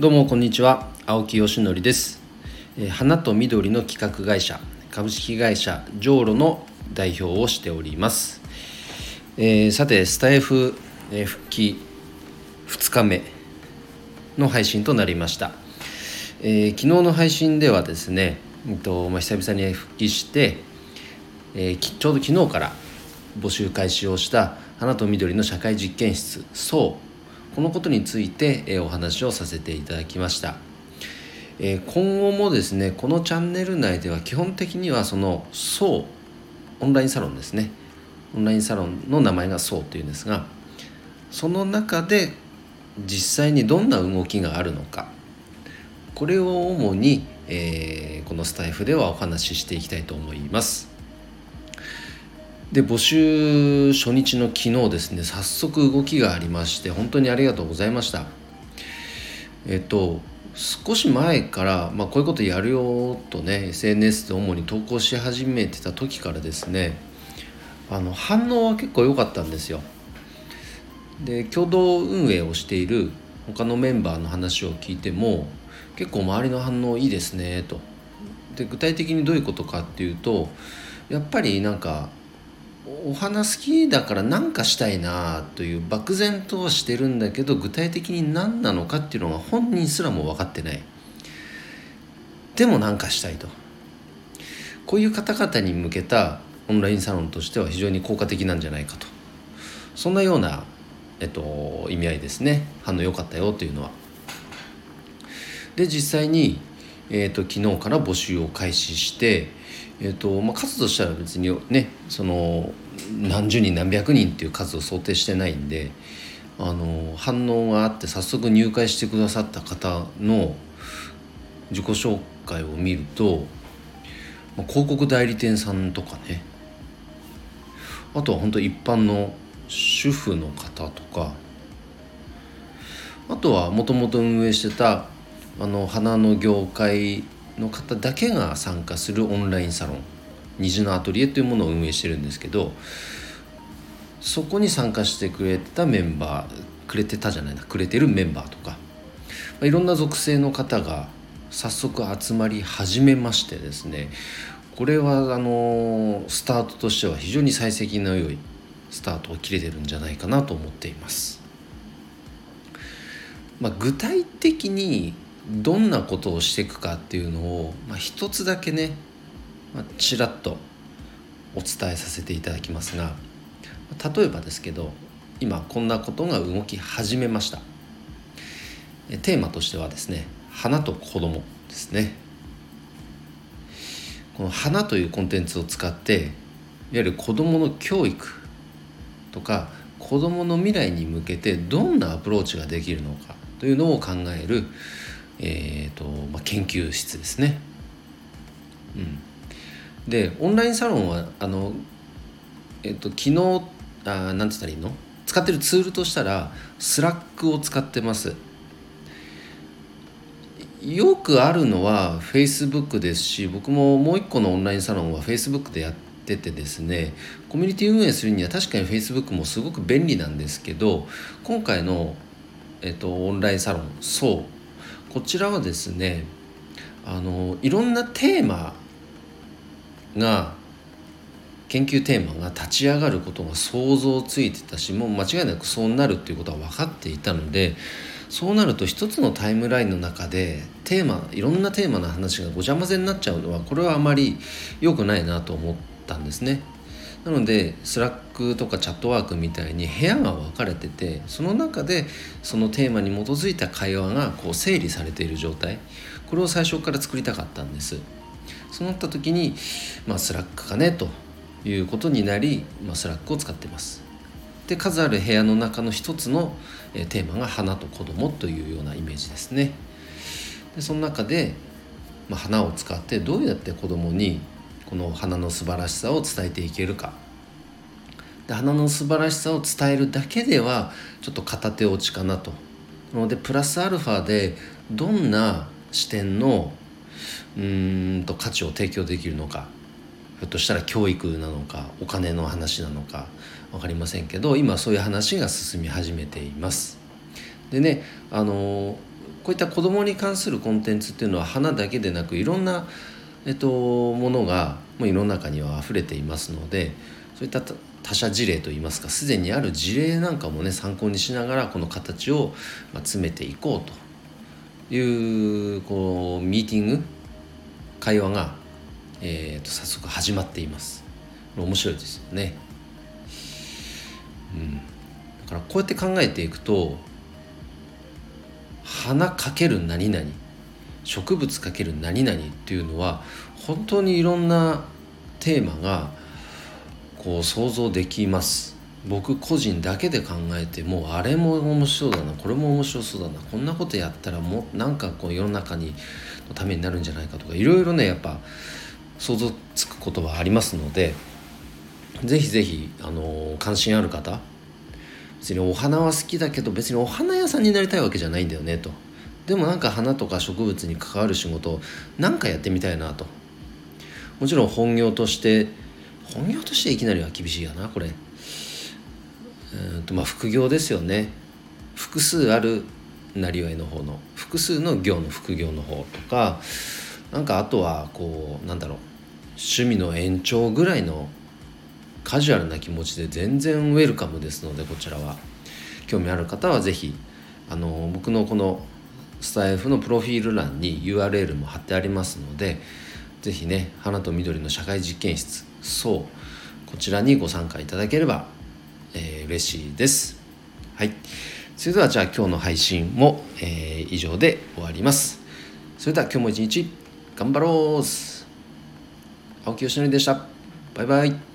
どうもこんにちは。青木よしのりです、花と緑の企画会社株式会社ジョーロの代表をしております、えーさてスタイフ、え復帰2日目の配信となりました、えー昨日の配信ではですね、うんとまあ、久々に復帰して、えーちょうど昨日から募集開始をした花と緑の社会実験室そうこのことについて、えお話をさせていただきました、え今後もですねこのチャンネル内では基本的にはそのそうオンラインサロンですね。オンラインサロンの名前がそうというんですがその中で実際にどんな動きがあるのかこれを主に、えーこのスタイフではお話ししていきたいと思います。で募集初日の昨日ですね早速動きがありまして本当にありがとうございました。えっと少し前から、まあ、こういうことやるよとね SNS で主に投稿し始めてた時からですねあの反応は結構良かったんですよ。で共同運営をしている他のメンバーの話を聞いても結構周りの反応いいですねと。で具体的にどういうことかっていうとやっぱりなんかお花好きだから何かしたいなという漠然とはしてるんだけど具体的に何なのかっていうのが本人すらも分かってない。でも何かしたいと。こういう方々に向けたオンラインサロンとしては非常に効果的なんじゃないかと。そんなような、えっと、意味合いですね。反応良かったよというのは。で実際に、えっと、昨日から募集を開始してえーとまあ、数としては別にねその何十人何百人っていう数を想定してないんであの反応があって早速入会してくださった方の自己紹介を見ると、まあ、広告代理店さんとかねあとは本当一般の主婦の方とかあとはもともと運営してたあの花の業界の方だけが参加するオンラインサロン虹のアトリエというものを運営してるんですけどそこに参加してくれたメンバーくれてたじゃないなくれてるメンバーとか、まあ、いろんな属性の方が早速集まり始めましてですねこれはあのスタートとしては非常に幸先の良いスタートを切れてるんじゃないかなと思っています。まあ、具体的にどんなことをしていくかっていうのを、まあ、一つだけね、まあ、ちらっとお伝えさせていただきますが例えばですけど今こんなことが動き始めました。えテーマとしてはですね花と子供ですね。この花というコンテンツを使っていわゆる子供の教育とか子供の未来に向けてどんなアプローチができるのかというのを考えるえーとまあ、研究室ですね。うん、でオンラインサロンはあの、えー、と昨日あなんて言ったらいいの？使ってるツールとしたらスラックを使ってます。よくあるのは Facebook ですし僕ももう一個のオンラインサロンは Facebook でやっててですねコミュニティ運営するには確かに Facebook もすごく便利なんですけど今回の、えっと、オンラインサロンそうこちらはですねあのいろんなテーマが研究テーマが立ち上がることが想像ついてたしもう間違いなくそうなるっていうことは分かっていたのでそうなると一つのタイムラインの中でテーマいろんなテーマの話がごちゃ混ぜになっちゃうのはこれはあまり良くないなと思ったんですね。なのでスラックとかチャットワークみたいに部屋が分かれててその中でそのテーマに基づいた会話がこう整理されている状態。これを最初から作りたかったんです。そうなった時に、まあ、スラックかねということになり、まあ、スラックを使ってます。で数ある部屋の中の一つのテーマが花と子供というようなイメージですね。でその中で、まあ、花を使ってどうやって子供にこの花の素晴らしさを伝えていけるか。で花の素晴らしさを伝えるだけではちょっと片手落ちかなと。なのでプラスアルファでどんな視点のうんと価値を提供できるのか。ひょっとしたら教育なのかお金の話なのか分かりませんけど今そういう話が進み始めています。でねあのこういった子どもに関するコンテンツっていうのは花だけでなくいろんな、えっと、ものがもう世の中には溢れていますのでそういった他者事例といいますかすでにある事例なんかもね参考にしながらこの形を詰めていこうというこうミーティング会話が、えー、と早速始まっています。面白いですよね、うん、だからこうやって考えていくと花かける何々。植物かける何々っていうのは本当にいろんなテーマがこう想像できます。僕個人だけで考えてもあれも面白そうだなこれも面白そうだなこんなことやったらもなんかこう世の中にのためになるんじゃないかとかいろいろねやっぱ想像つくことはありますのでぜひぜひあの関心ある方別にお花は好きだけど別にお花屋さんになりたいわけじゃないんだよねと。でもなんか花とか植物に関わる仕事なんかやってみたいなと。もちろん本業として本業としていきなりは厳しいやなこれ。うんとまあ副業ですよね。複数あるなりわいの方の複数の業の副業の方とかなんかあとはこうなんだろう趣味の延長ぐらいのカジュアルな気持ちで全然ウェルカムですのでこちらは。興味ある方は是非あの僕のこのスタイフのプロフィール欄に URL も貼ってありますので是非ね花と緑の社会実験室そうこちらにご参加いただければ、えー、嬉しいです。はい。それではじゃあ今日の配信も、えー、以上で終わります。それでは今日も一日頑張ろう青木よしのりでした。バイバイ。